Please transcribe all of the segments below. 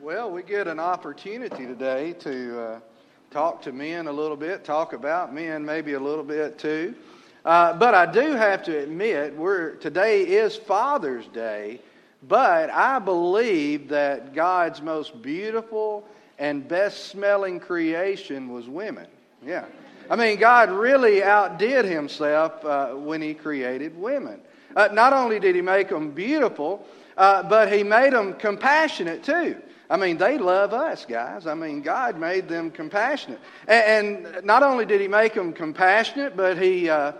Well, we get an opportunity today to uh, talk to men a little bit, talk about men maybe a little bit too. Uh, but I do have to admit, we're, today is Father's Day, but I believe that God's most beautiful and best smelling creation was women. Yeah. I mean, God really outdid himself uh, when he created women. Uh, not only did he make them beautiful, uh, but he made them compassionate too. I mean, they love us, guys. I mean, God made them compassionate. And, and not only did He make them compassionate, but He, uh,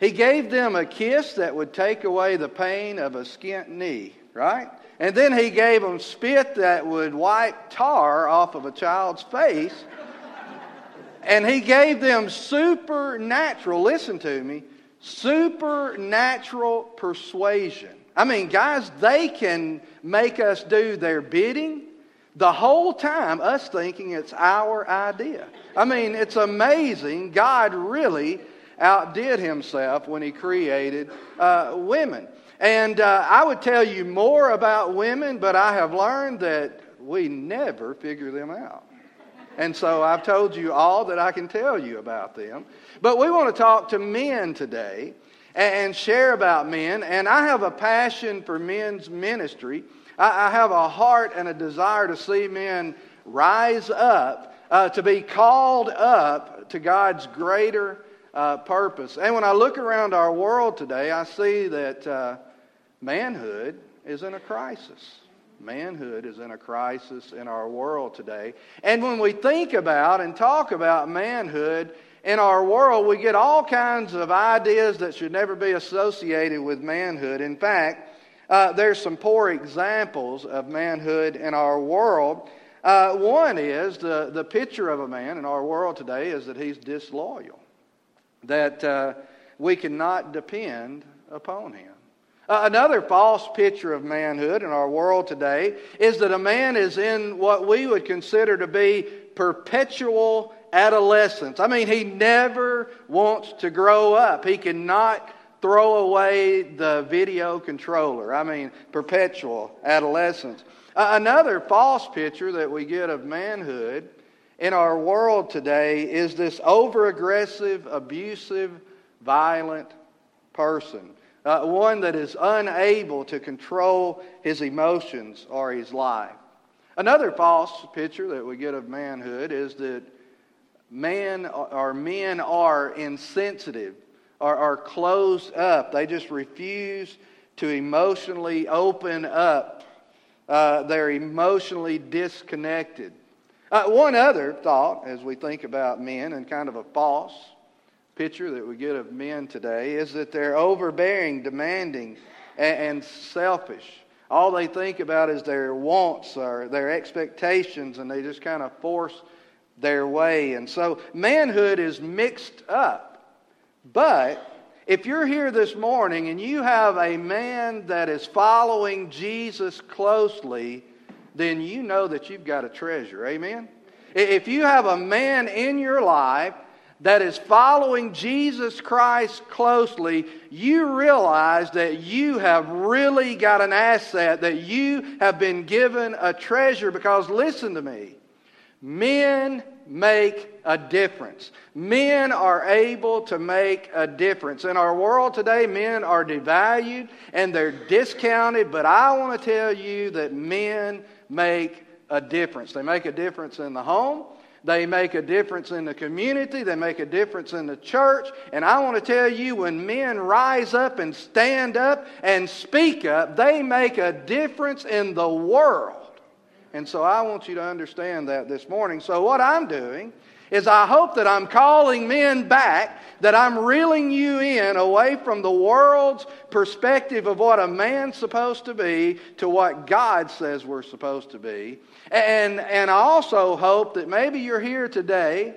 he gave them a kiss that would take away the pain of a skint knee, right? And then He gave them spit that would wipe tar off of a child's face. and He gave them supernatural, listen to me, supernatural persuasion. I mean, guys, they can make us do their bidding the whole time, us thinking it's our idea. I mean, it's amazing. God really outdid himself when he created uh, women. And uh, I would tell you more about women, but I have learned that we never figure them out. And so I've told you all that I can tell you about them. But we want to talk to men today and share about men. And I have a passion for men's ministry. I have a heart and a desire to see men rise up, uh, to be called up to God's greater uh, purpose. And when I look around our world today, I see that uh, manhood is in a crisis. Manhood is in a crisis in our world today. And when we think about and talk about manhood, in our world, we get all kinds of ideas that should never be associated with manhood. In fact, uh, there's some poor examples of manhood in our world. Uh, one is the, the picture of a man in our world today is that he's disloyal, that uh, we cannot depend upon him. Uh, another false picture of manhood in our world today is that a man is in what we would consider to be perpetual adolescence. I mean, he never wants to grow up. He cannot throw away the video controller. I mean, perpetual adolescence. Uh, another false picture that we get of manhood in our world today is this over aggressive, abusive, violent person. Uh, one that is unable to control his emotions or his life. Another false picture that we get of manhood is that man or men are insensitive or are closed up. They just refuse to emotionally open up. Uh, they're emotionally disconnected. Uh, one other thought as we think about men and kind of a false picture that we get of men today is that they're overbearing, demanding, and, and selfish. All they think about is their wants or their expectations, and they just kind of force their way. And so manhood is mixed up. But if you're here this morning and you have a man that is following Jesus closely, then you know that you've got a treasure. Amen? If you have a man in your life that is following Jesus Christ closely, you realize that you have really got an asset, that you have been given a treasure. Because listen to me, men make a difference. Men are able to make a difference. In our world today, men are devalued and they're discounted, but I want to tell you that men make a difference. They make a difference in the home. They make a difference in the community. They make a difference in the church. And I want to tell you, when men rise up and stand up and speak up, they make a difference in the world. And so I want you to understand that this morning. So, what I'm doing is I hope that I'm calling men back, that I'm reeling you in away from the world's perspective of what a man's supposed to be to what God says we're supposed to be. And, and I also hope that maybe you're here today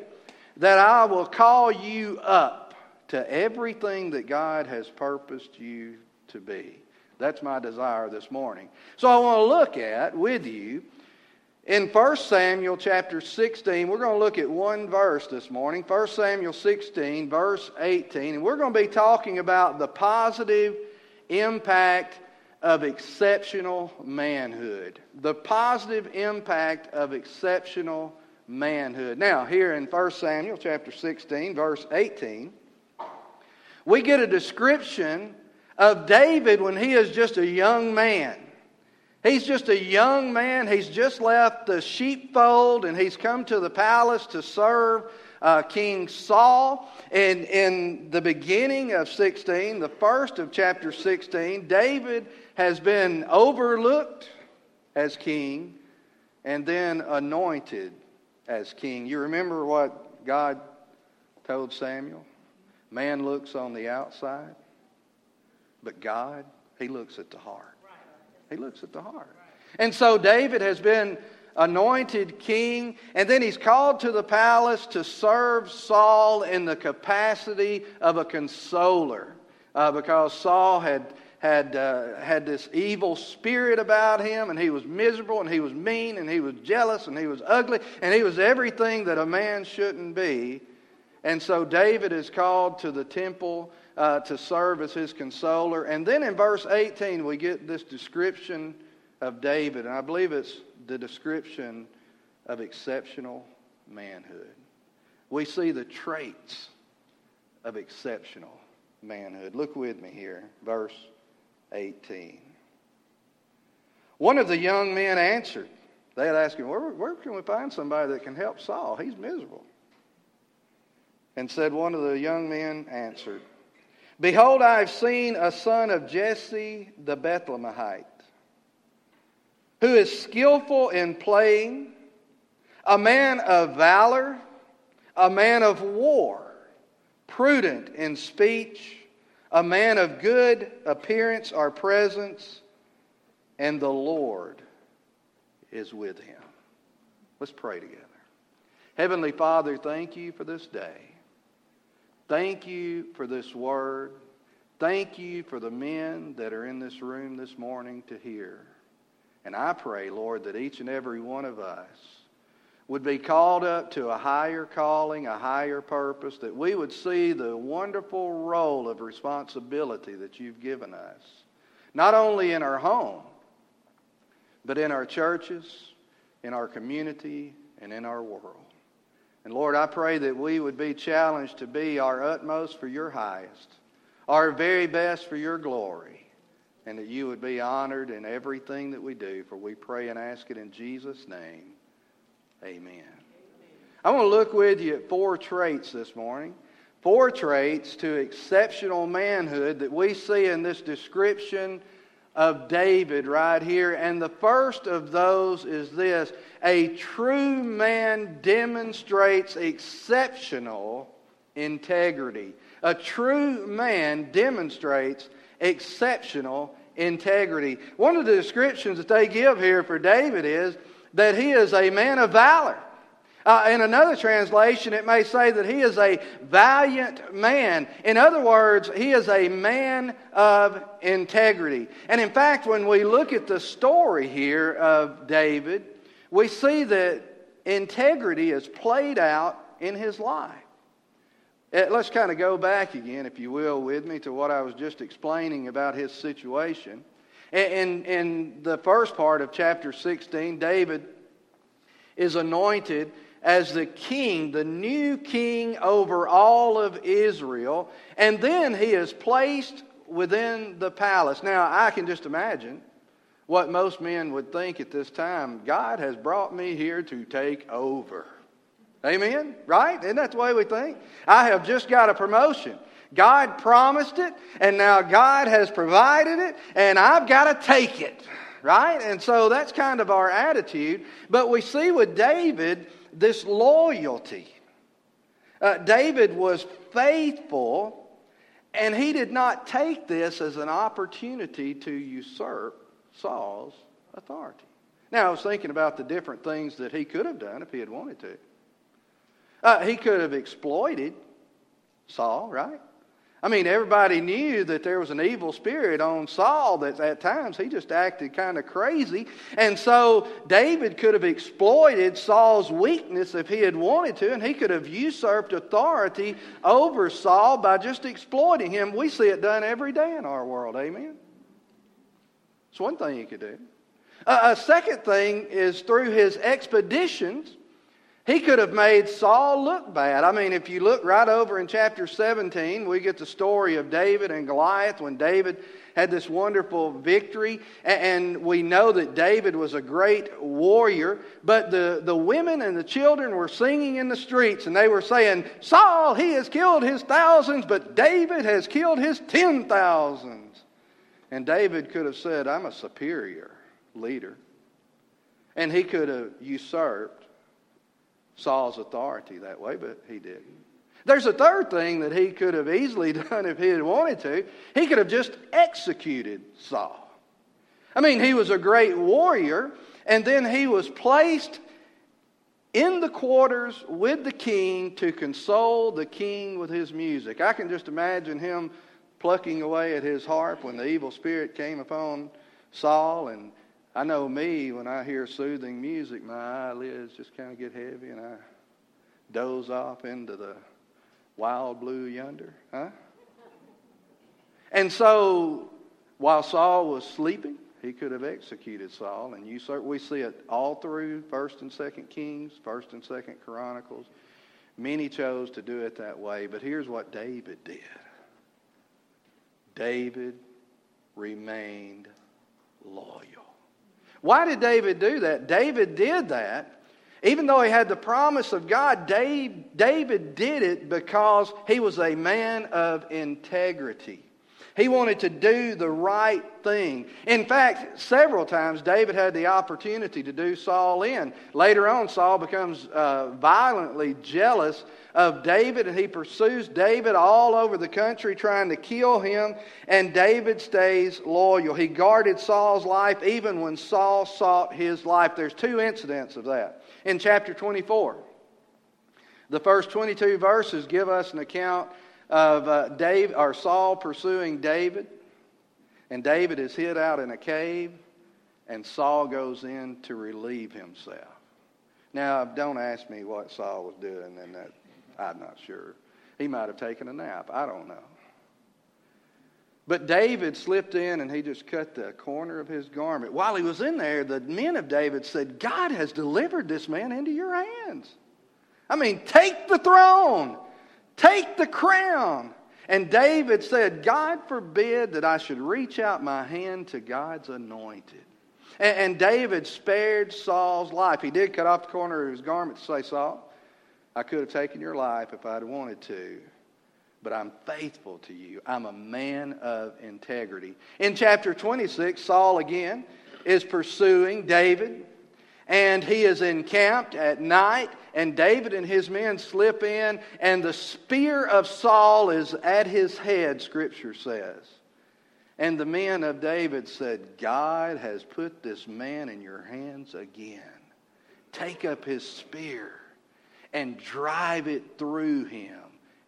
that I will call you up to everything that God has purposed you to be. That's my desire this morning. So I want to look at with you in 1 Samuel chapter 16, we're going to look at one verse this morning. 1 Samuel 16, verse 18. And we're going to be talking about the positive impact of exceptional manhood. The positive impact of exceptional manhood. Now, here in 1 Samuel chapter 16, verse 18, we get a description of David when he is just a young man. He's just a young man. He's just left the sheepfold and he's come to the palace to serve uh, King Saul. And in the beginning of 16, the first of chapter 16, David has been overlooked as king and then anointed as king. You remember what God told Samuel? Man looks on the outside, but God, He looks at the heart. He looks at the heart. And so David has been anointed king, and then he's called to the palace to serve Saul in the capacity of a consoler uh, because Saul had. Had, uh, had this evil spirit about him, and he was miserable, and he was mean, and he was jealous, and he was ugly, and he was everything that a man shouldn't be. And so David is called to the temple uh, to serve as his consoler. And then in verse 18, we get this description of David, and I believe it's the description of exceptional manhood. We see the traits of exceptional manhood. Look with me here, verse 18. One of the young men answered. They had asked him, where, where can we find somebody that can help Saul? He's miserable. And said, One of the young men answered, Behold, I have seen a son of Jesse the Bethlehemite, who is skillful in playing, a man of valor, a man of war, prudent in speech, a man of good appearance or presence, and the Lord is with him. Let's pray together. Heavenly Father, thank you for this day. Thank you for this word. Thank you for the men that are in this room this morning to hear. And I pray, Lord, that each and every one of us would be called up to a higher calling, a higher purpose, that we would see the wonderful role of responsibility that you've given us, not only in our home, but in our churches, in our community, and in our world. And Lord, I pray that we would be challenged to be our utmost for your highest, our very best for your glory, and that you would be honored in everything that we do. For we pray and ask it in Jesus' name. Amen. I want to look with you at four traits this morning. Four traits to exceptional manhood that we see in this description of David right here. And the first of those is this a true man demonstrates exceptional integrity. A true man demonstrates exceptional integrity. One of the descriptions that they give here for David is that he is a man of valor. Uh, in another translation, it may say that he is a valiant man. In other words, he is a man of integrity. And in fact, when we look at the story here of David, we see that integrity is played out in his life. Uh, let's kind of go back again, if you will, with me to what I was just explaining about his situation. In, in the first part of chapter 16, David is anointed as the king, the new king over all of Israel. And then he is placed within the palace. Now, I can just imagine what most men would think at this time God has brought me here to take over. Amen? Right? Isn't that the way we think? I have just got a promotion. God promised it, and now God has provided it, and I've got to take it. Right? And so that's kind of our attitude. But we see with David, this loyalty. Uh, David was faithful, and he did not take this as an opportunity to usurp Saul's authority. Now, I was thinking about the different things that he could have done if he had wanted to. Uh, he could have exploited Saul, right? I mean, everybody knew that there was an evil spirit on Saul that at times he just acted kind of crazy. And so David could have exploited Saul's weakness if he had wanted to, and he could have usurped authority over Saul by just exploiting him. We see it done every day in our world. Amen? It's one thing he could do. A second thing is through his expeditions, he could have made Saul look bad. I mean, if you look right over in chapter 17, we get the story of David and Goliath when David had this wonderful victory. And we know that David was a great warrior. But the, the women and the children were singing in the streets and they were saying, Saul, he has killed his thousands, but David has killed his ten thousands. And David could have said, I'm a superior leader. And he could have usurped Saul's authority that way, but he didn't. There's a third thing that he could have easily done if he had wanted to. He could have just executed Saul. I mean, he was a great warrior, and then he was placed in the quarters with the king to console the king with his music. I can just imagine him plucking away at his harp when the evil spirit came upon Saul. And I know me, when I hear soothing music, my eyelids just kind of get heavy and I doze off into the wild blue yonder, huh? And so while Saul was sleeping, he could have executed Saul, and you we see it all through First and Second Kings, First and Second Chronicles. Many chose to do it that way, but here's what David did. David remained loyal. Why did David do that? David did that even though he had the promise of God, Dave, David did it because he was a man of integrity. He wanted to do the right thing. In fact, several times David had the opportunity to do Saul in. Later on, Saul becomes uh, violently jealous of David and he pursues David all over the country trying to kill him. And David stays loyal. He guarded Saul's life even when Saul sought his life. There's two incidents of that in chapter 24. The first 22 verses give us an account of uh, or Saul pursuing David. And David is hid out in a cave, and Saul goes in to relieve himself. Now, don't ask me what Saul was doing, and that I'm not sure. He might have taken a nap. I don't know. But David slipped in and he just cut the corner of his garment. While he was in there, the men of David said, God has delivered this man into your hands. I mean, take the throne, take the crown. And David said, God forbid that I should reach out my hand to God's anointed. And, and David spared Saul's life. He did cut off the corner of his garment to say, Saul, I could have taken your life if I'd wanted to but I'm faithful to you. I'm a man of integrity. In chapter 26, Saul again is pursuing David, and he is encamped at night, and David and his men slip in, and the spear of Saul is at his head, Scripture says. And the men of David said, God has put this man in your hands again. Take up his spear and drive it through him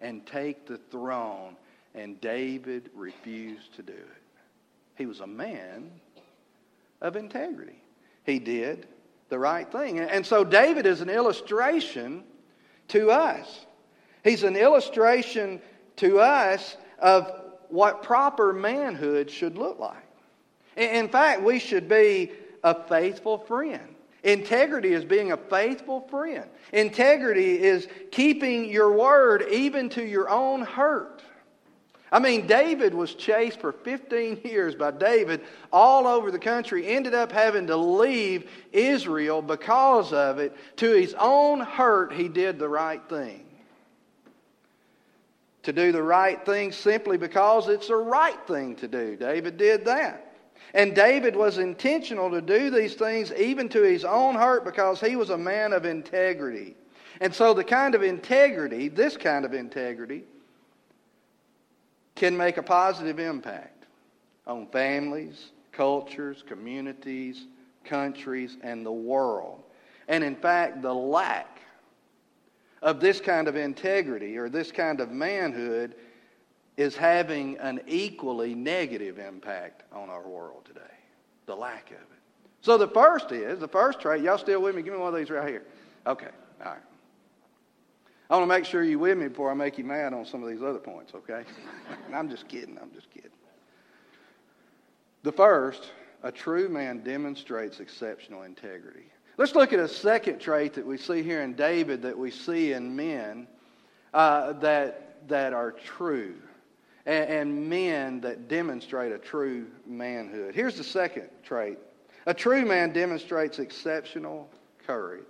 and take the throne. And David refused to do it. He was a man of integrity. He did the right thing. And so David is an illustration to us. He's an illustration to us of what proper manhood should look like. In fact, we should be a faithful friend. Integrity is being a faithful friend. Integrity is keeping your word even to your own hurt. I mean, David was chased for 15 years by David all over the country, ended up having to leave Israel because of it. To his own hurt, he did the right thing. To do the right thing simply because it's the right thing to do. David did that. And David was intentional to do these things even to his own hurt because he was a man of integrity. And so, the kind of integrity, this kind of integrity, can make a positive impact on families, cultures, communities, countries, and the world. And in fact, the lack of this kind of integrity or this kind of manhood is having an equally negative impact on our world today. The lack of it. So the first is, the first trait, y'all still with me? Give me one of these right here. Okay, all right. I want to make sure you're with me before I make you mad on some of these other points, okay? I'm just kidding, I'm just kidding. The first, a true man demonstrates exceptional integrity. Let's look at a second trait that we see here in David that we see in men uh, that, that are true and, and men that demonstrate a true manhood. Here's the second trait a true man demonstrates exceptional courage.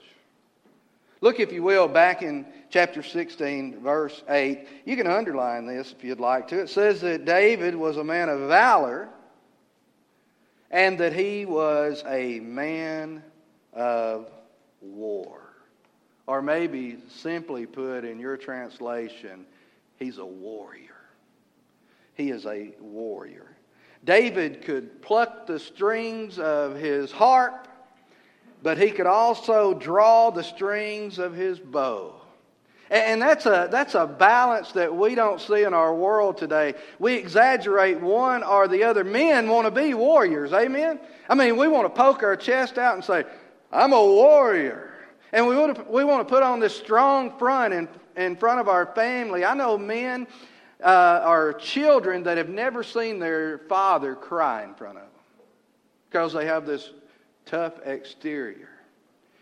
Look, if you will, back in chapter 16, verse 8. You can underline this if you'd like to. It says that David was a man of valor and that he was a man of war. Or maybe simply put in your translation, he's a warrior. He is a warrior. David could pluck the strings of his harp but he could also draw the strings of his bow. And that's a, that's a balance that we don't see in our world today. We exaggerate one or the other. Men want to be warriors, amen? I mean, we want to poke our chest out and say, I'm a warrior. And we want to, we want to put on this strong front in, in front of our family. I know men uh, or children that have never seen their father cry in front of them because they have this tough exterior.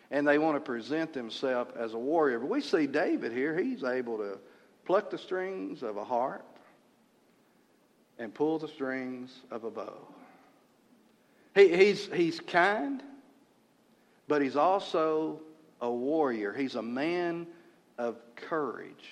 And they want to present themselves as a warrior. But we see David here, he's able to pluck the strings of a harp and pull the strings of a bow. He, he's, he's kind, but he's also a warrior. He's a man of courage.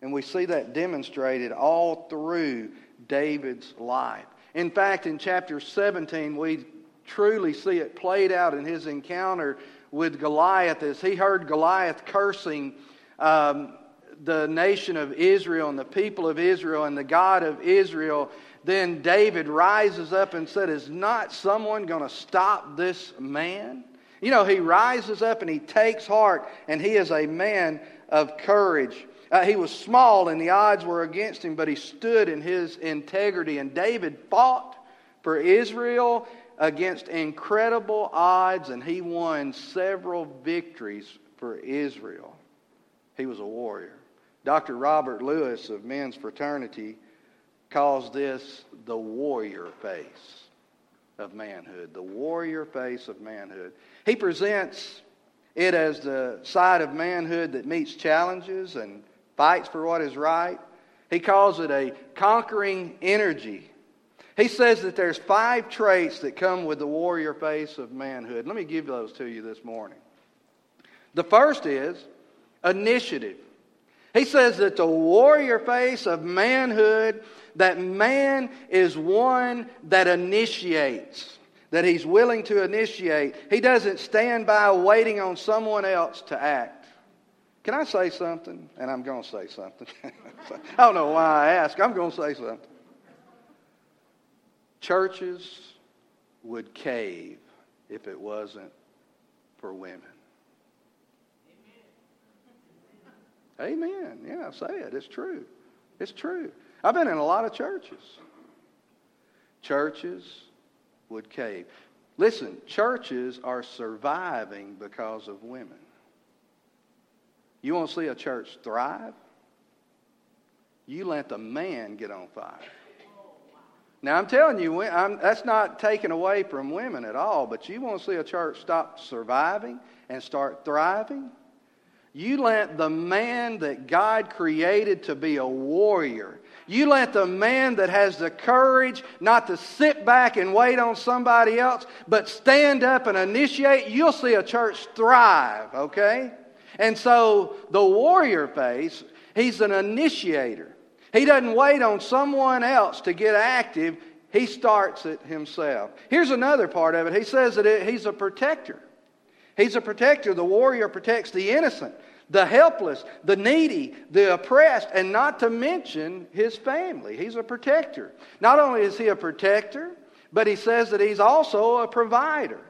And we see that demonstrated all through David's life. In fact, in chapter 17, we truly see it played out in his encounter with Goliath as he heard Goliath cursing um, the nation of Israel and the people of Israel and the God of Israel. Then David rises up and said, Is not someone going to stop this man? You know, he rises up and he takes heart, and he is a man of courage. Uh, he was small and the odds were against him, but he stood in his integrity. And David fought for Israel against incredible odds, and he won several victories for Israel. He was a warrior. Dr. Robert Lewis of Men's Fraternity calls this the warrior face of manhood. The warrior face of manhood. He presents it as the side of manhood that meets challenges and fights for what is right. He calls it a conquering energy he says that there's five traits that come with the warrior face of manhood. Let me give those to you this morning. The first is initiative. He says that the warrior face of manhood, that man is one that initiates, that he's willing to initiate. He doesn't stand by waiting on someone else to act. Can I say something? And I'm going to say something. I don't know why I ask. I'm going to say something churches would cave if it wasn't for women. Amen. Yeah, say it. It's true. It's true. I've been in a lot of churches. Churches would cave. Listen, churches are surviving because of women. You want to see a church thrive? You let the man get on fire. Now, I'm telling you, I'm, that's not taken away from women at all, but you want to see a church stop surviving and start thriving? You let the man that God created to be a warrior, you let the man that has the courage not to sit back and wait on somebody else, but stand up and initiate, you'll see a church thrive, okay? And so the warrior face, he's an initiator. He doesn't wait on someone else to get active, he starts it himself. Here's another part of it. He says that it, he's a protector. He's a protector. The warrior protects the innocent, the helpless, the needy, the oppressed, and not to mention his family. He's a protector. Not only is he a protector, but he says that he's also a provider.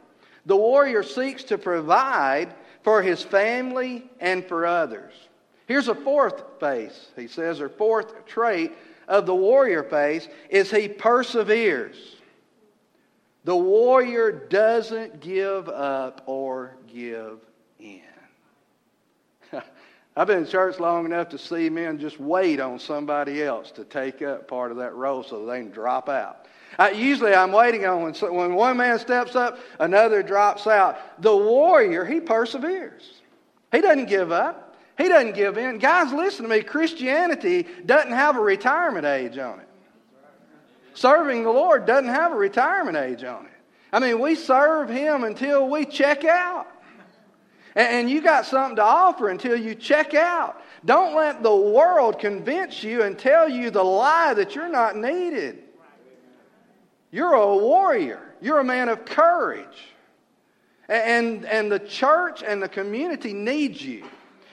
The warrior seeks to provide for his family and for others. Here's a fourth face, he says, or fourth trait of the warrior face is he perseveres. The warrior doesn't give up or give in. I've been in church long enough to see men just wait on somebody else to take up part of that role so they can drop out. I, usually I'm waiting on when, when one man steps up, another drops out. The warrior, he perseveres. He doesn't give up. He doesn't give in. Guys, listen to me. Christianity doesn't have a retirement age on it. Serving the Lord doesn't have a retirement age on it. I mean, we serve Him until we check out. And you got something to offer until you check out. Don't let the world convince you and tell you the lie that you're not needed. You're a warrior, you're a man of courage. And, and the church and the community needs you.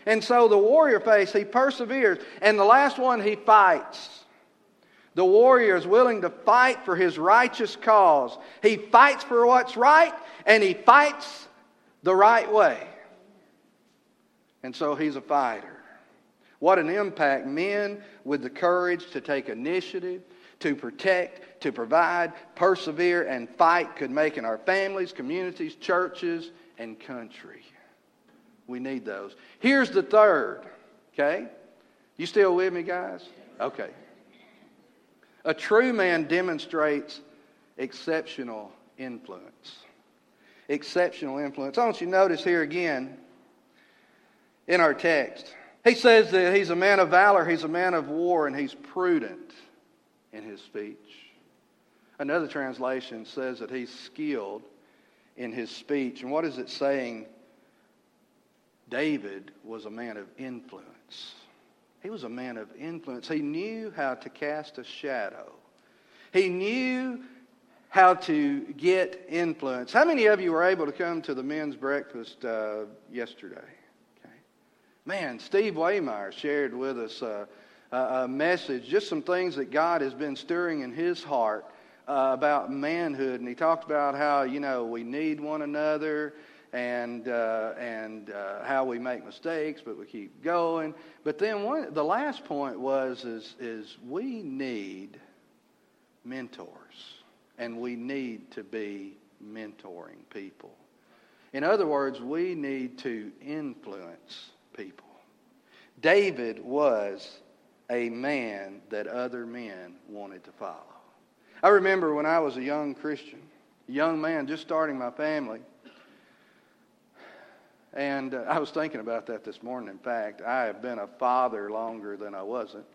And so the warrior face, he perseveres. And the last one, he fights. The warrior is willing to fight for his righteous cause. He fights for what's right, and he fights the right way. And so he's a fighter. What an impact men with the courage to take initiative, to protect, to provide, persevere, and fight could make in our families, communities, churches, and country. We need those. Here's the third, okay? You still with me, guys? Okay. A true man demonstrates exceptional influence. Exceptional influence. I want you to notice here again in our text. He says that he's a man of valor, he's a man of war, and he's prudent in his speech. Another translation says that he's skilled in his speech. And what is it saying? David was a man of influence. He was a man of influence. He knew how to cast a shadow. He knew how to get influence. How many of you were able to come to the men's breakfast uh, yesterday? Okay. Man, Steve Waymeyer shared with us a message, just some things that God has been stirring in his heart uh, about manhood. And he talked about how, you know, we need one another and, uh, and uh, how we make mistakes, but we keep going. But then one, the last point was is, is we need mentors, and we need to be mentoring people. In other words, we need to influence people. David was a man that other men wanted to follow. I remember when I was a young Christian, young man just starting my family, and uh, I was thinking about that this morning. In fact, I have been a father longer than I wasn't.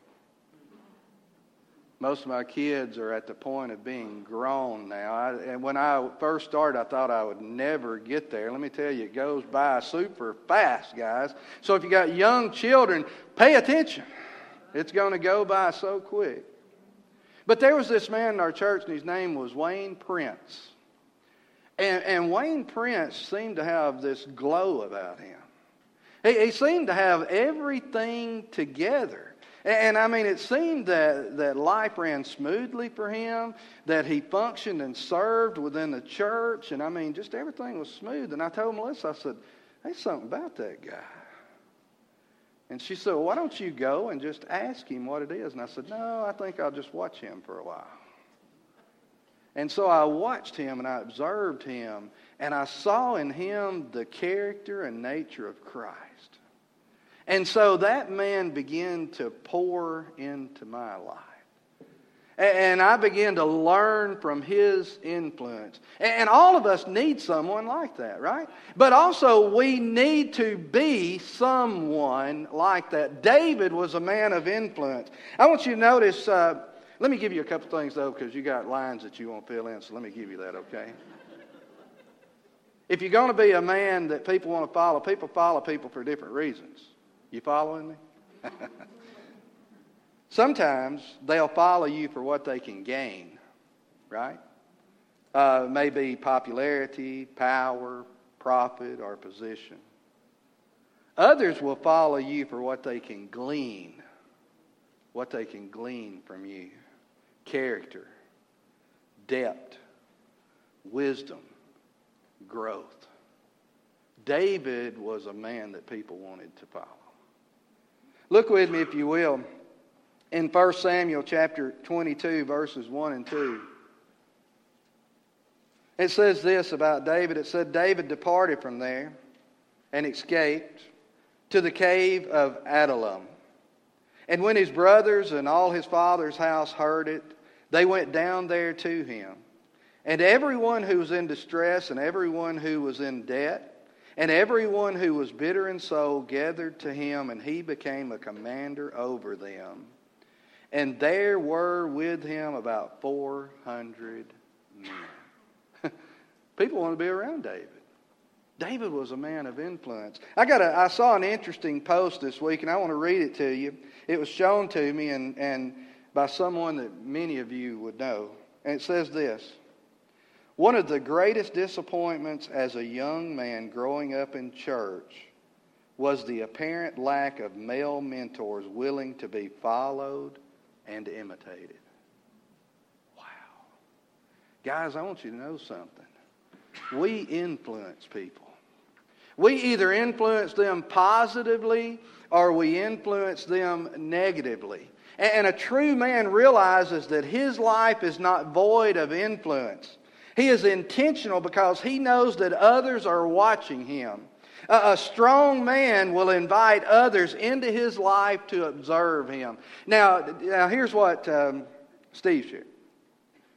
Most of my kids are at the point of being grown now. I, and when I first started, I thought I would never get there. Let me tell you, it goes by super fast, guys. So if you got young children, pay attention. It's going to go by so quick. But there was this man in our church, and his name was Wayne Prince. And, and Wayne Prince seemed to have this glow about him. He, he seemed to have everything together. And, and I mean, it seemed that, that life ran smoothly for him, that he functioned and served within the church. And I mean, just everything was smooth. And I told Melissa, I said, there's something about that guy. And she said, well, why don't you go and just ask him what it is? And I said, no, I think I'll just watch him for a while. And so I watched him and I observed him, and I saw in him the character and nature of Christ. And so that man began to pour into my life. And I began to learn from his influence. And all of us need someone like that, right? But also, we need to be someone like that. David was a man of influence. I want you to notice. Uh, let me give you a couple things, though, because you got lines that you want to fill in, so let me give you that, okay? if you're going to be a man that people want to follow, people follow people for different reasons. You following me? Sometimes they'll follow you for what they can gain, right? Uh, maybe popularity, power, profit, or position. Others will follow you for what they can glean, what they can glean from you character, depth, wisdom, growth. David was a man that people wanted to follow. Look with me, if you will, in 1 Samuel chapter 22, verses 1 and 2. It says this about David. It said, David departed from there and escaped to the cave of Adullam. And when his brothers and all his father's house heard it, they went down there to him. And everyone who was in distress, and everyone who was in debt, and everyone who was bitter in soul gathered to him, and he became a commander over them. And there were with him about 400 men. People want to be around David. David was a man of influence. I got a, I saw an interesting post this week, and I want to read it to you. It was shown to me, and, and by someone that many of you would know. And it says this One of the greatest disappointments as a young man growing up in church was the apparent lack of male mentors willing to be followed and imitated. Wow. Guys, I want you to know something. We influence people. We either influence them positively or we influence them negatively. And a true man realizes that his life is not void of influence. He is intentional because he knows that others are watching him. A strong man will invite others into his life to observe him. Now, now here's what um, Steve shared.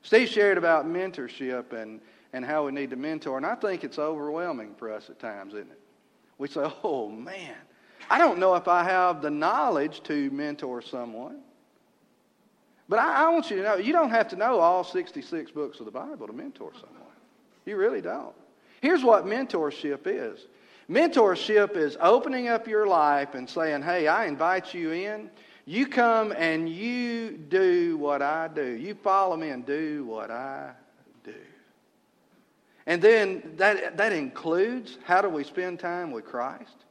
Steve shared about mentorship and, and how we need to mentor, and I think it's overwhelming for us at times, isn't it? We say, oh man, I don't know if I have the knowledge to mentor someone. But I, I, want you to know, you don't have to know all 66 books of the Bible to mentor someone. You really don't. Here's what mentorship is mentorship is opening up your life and saying, hey, I invite you in. You come and you do what I do. You follow me and do what I do. And then that, that includes how do we spend time with Christ?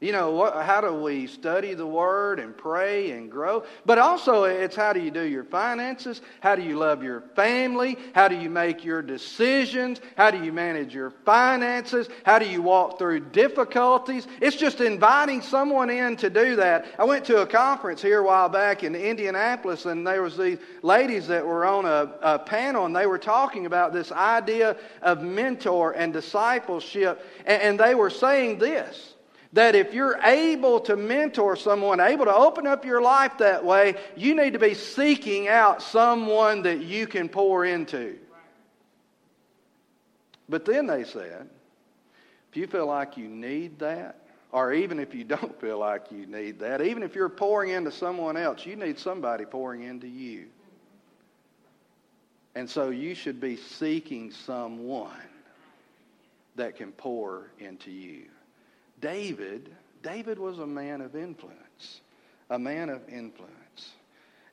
You know, what, how do we study the Word and pray and grow? But also, it's how do you do your finances? How do you love your family? How do you make your decisions? How do you manage your finances? How do you walk through difficulties? It's just inviting someone in to do that. I went to a conference here a while back in Indianapolis, and there was these ladies that were on a, a panel, and they were talking about this idea of mentor and discipleship, and, and they were saying this that if you're able to mentor someone, able to open up your life that way, you need to be seeking out someone that you can pour into. But then they said, if you feel like you need that, or even if you don't feel like you need that, even if you're pouring into someone else, you need somebody pouring into you. And so you should be seeking someone that can pour into you. David, David was a man of influence, a man of influence.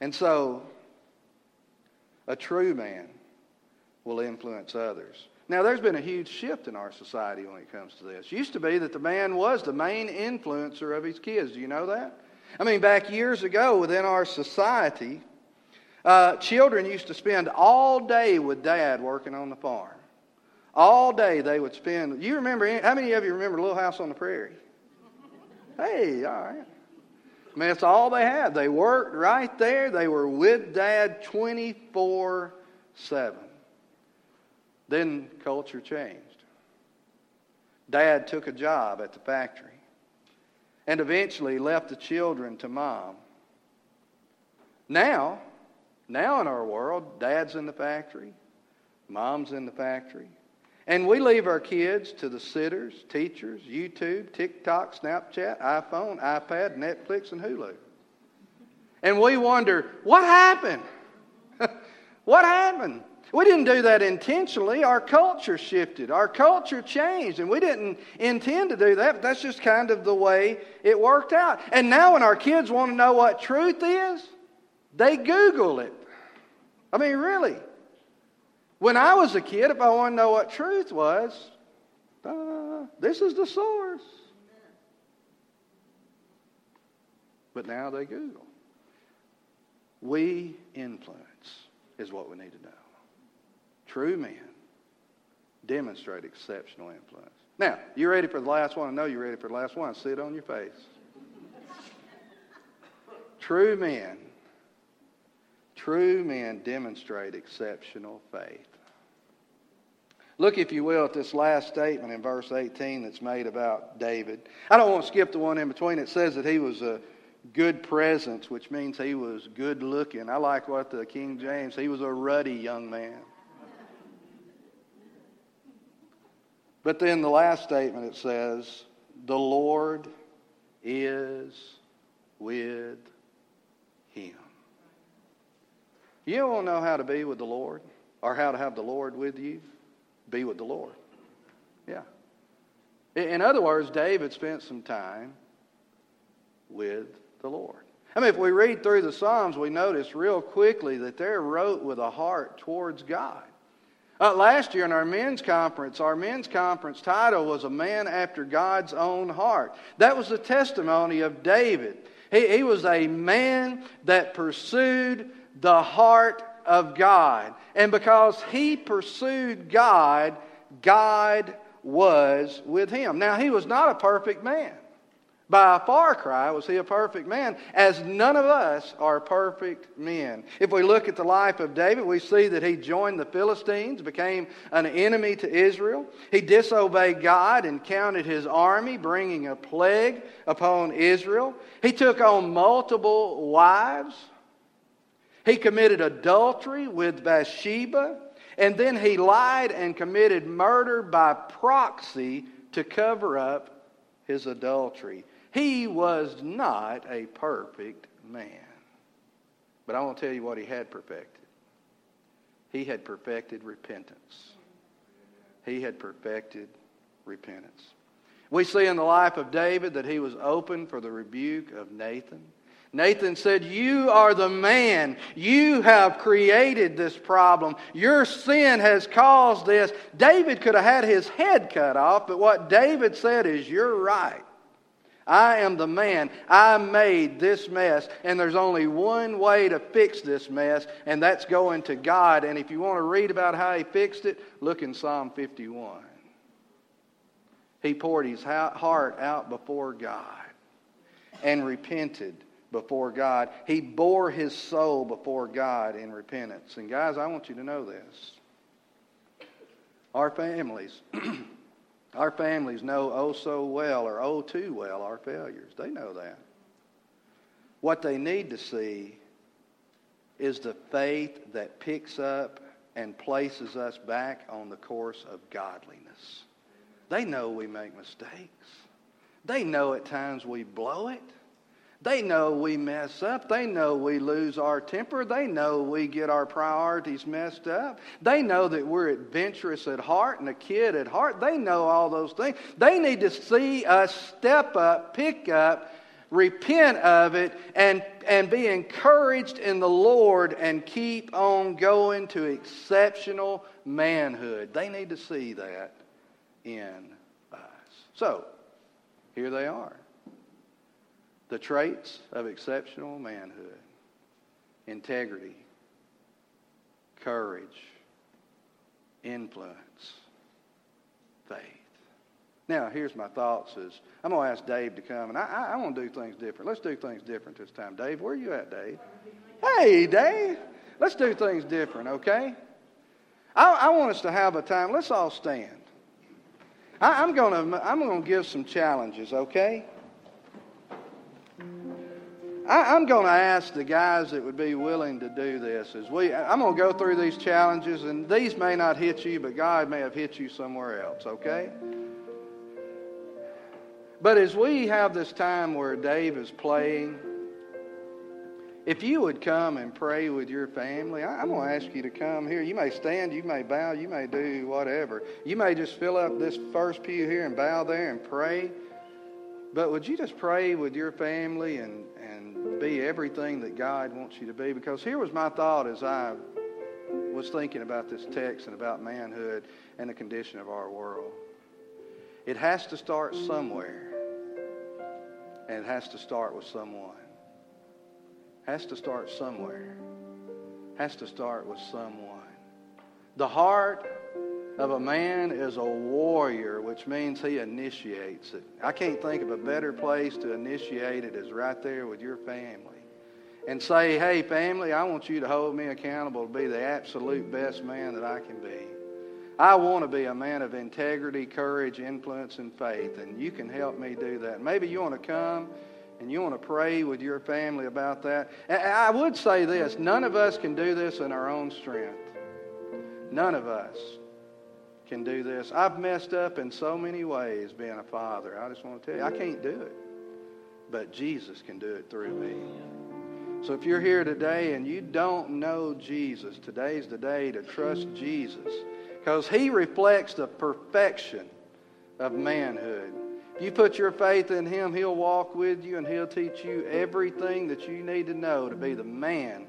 And so, a true man will influence others. Now, there's been a huge shift in our society when it comes to this. It used to be that the man was the main influencer of his kids. Do you know that? I mean, back years ago within our society, uh, children used to spend all day with dad working on the farm. All day they would spend. You remember, how many of you remember Little House on the Prairie? Hey, all right. I mean, that's all they had. They worked right there. They were with Dad 24 7. Then culture changed. Dad took a job at the factory and eventually left the children to mom. Now, now in our world, dad's in the factory, mom's in the factory, and we leave our kids to the sitters, teachers, YouTube, TikTok, Snapchat, iPhone, iPad, Netflix, and Hulu. And we wonder, what happened? what happened? We didn't do that intentionally. Our culture shifted. Our culture changed, and we didn't intend to do that, but that's just kind of the way it worked out. And now, when our kids want to know what truth is, they Google it. I mean, really. When I was a kid, if I want to know what truth was, uh, this is the source. But now they Google. We influence is what we need to know. True men demonstrate exceptional influence. Now, you ready for the last one? I know you're ready for the last one. See it on your face. True men True men demonstrate exceptional faith. Look, if you will, at this last statement in verse 18 that's made about David. I don't want to skip the one in between. It says that he was a good presence, which means he was good looking. I like what the King James, he was a ruddy young man. But then the last statement it says, The Lord is with him. You want to know how to be with the Lord or how to have the Lord with you? Be with the Lord. Yeah. In other words, David spent some time with the Lord. I mean, if we read through the Psalms, we notice real quickly that they're wrote with a heart towards God. Uh, last year in our men's conference, our men's conference title was A Man After God's Own Heart. That was the testimony of David. He, he was a man that pursued the heart of God. And because he pursued God, God was with him. Now, he was not a perfect man. By a far cry was he a perfect man, as none of us are perfect men. If we look at the life of David, we see that he joined the Philistines, became an enemy to Israel. He disobeyed God and counted his army, bringing a plague upon Israel. He took on multiple wives. He committed adultery with Bathsheba. And then he lied and committed murder by proxy to cover up his adultery. He was not a perfect man. But I want to tell you what he had perfected. He had perfected repentance. He had perfected repentance. We see in the life of David that he was open for the rebuke of Nathan. Nathan said, You are the man. You have created this problem. Your sin has caused this. David could have had his head cut off, but what David said is, You're right. I am the man. I made this mess, and there's only one way to fix this mess, and that's going to God. And if you want to read about how he fixed it, look in Psalm 51. He poured his heart out before God and repented before God. He bore his soul before God in repentance. And guys, I want you to know this. Our families Our families know oh so well or oh too well our failures. They know that. What they need to see is the faith that picks up and places us back on the course of godliness. They know we make mistakes. They know at times we blow it. They know we mess up. They know we lose our temper. They know we get our priorities messed up. They know that we're adventurous at heart and a kid at heart. They know all those things. They need to see us step up, pick up, repent of it, and, and be encouraged in the Lord and keep on going to exceptional manhood. They need to see that in us. So, here they are the traits of exceptional manhood integrity, courage, influence, faith. Now, here's my thoughts is I'm going to ask Dave to come, and I, I, I want to do things different. Let's do things different this time. Dave, where are you at, Dave? Hey, Dave. Let's do things different, okay? I, I want us to have a time. Let's all stand. I, I'm going to I'm going to give some challenges, okay? I, am going to ask the guys that would be willing to do this. As we, I'm going to go through these challenges, and these may not hit you, but God may have hit you somewhere else. Okay. But as we have this time where Dave is playing, if you would come and pray with your family, I'm going to ask you to come here. You may stand, you may bow, you may do whatever. You may just fill up this first pew here and bow there and pray. But would you just pray with your family and be everything that God wants you to be? Because here was my thought as I was thinking about this text and about manhood and the condition of our world. It has to start somewhere, and it has to start with someone. Has to start somewhere. Has to start with someone. The heart of a man is a warrior, which means he initiates it. I can't think of a better place to initiate it as right there with your family. And say, hey, family, I want you to hold me accountable to be the absolute best man that I can be. I want to be a man of integrity, courage, influence, and faith, and you can help me do that. Maybe you want to come and you want to pray with your family about that. And I would say this none of us can do this in our own strength. None of us can do this. I've messed up in so many ways being a father. I just want to tell you, I can't do it. But Jesus can do it through me. So if you're here today and you don't know Jesus, today's the day to trust Jesus because he reflects the perfection of manhood. If you put your faith in him, he'll walk with you and he'll teach you everything that you need to know to be the man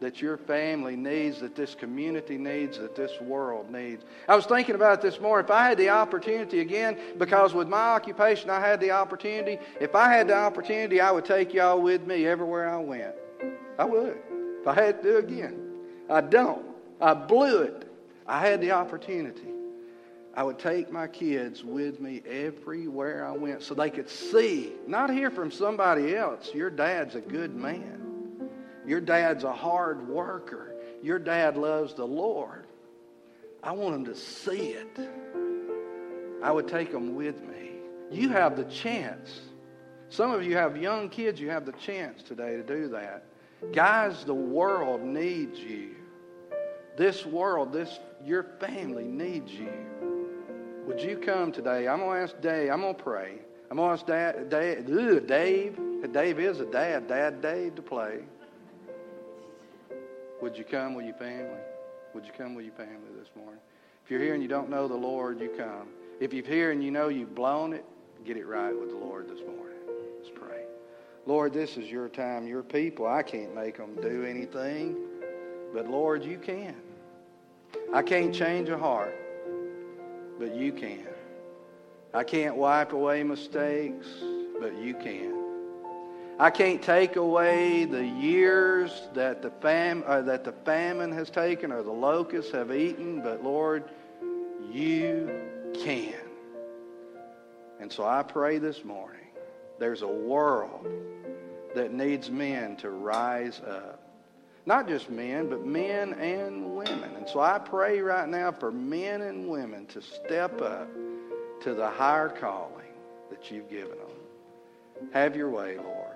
that your family needs, that this community needs, that this world needs. I was thinking about this more. If I had the opportunity again, because with my occupation I had the opportunity, if I had the opportunity, I would take y'all with me everywhere I went. I would. If I had to do it again. I don't. I blew it. I had the opportunity. I would take my kids with me everywhere I went so they could see, not hear from somebody else, your dad's a good man. Your dad's a hard worker. Your dad loves the Lord. I want them to see it. I would take them with me. You have the chance. Some of you have young kids, you have the chance today to do that. Guys, the world needs you. This world, this your family needs you. Would you come today? I'm gonna ask Dave. I'm gonna pray. I'm gonna ask Dad, Dave. Dave. Dave is a dad. Dad Dave to play. Would you come with your family? Would you come with your family this morning? If you're here and you don't know the Lord, you come. If you're here and you know you've blown it, get it right with the Lord this morning. Let's pray. Lord, this is your time, your people. I can't make them do anything, but Lord, you can. I can't change a heart, but you can. I can't wipe away mistakes, but you can. I can't take away the years that the, fam- uh, that the famine has taken or the locusts have eaten, but Lord, you can. And so I pray this morning there's a world that needs men to rise up. Not just men, but men and women. And so I pray right now for men and women to step up to the higher calling that you've given them. Have your way, Lord.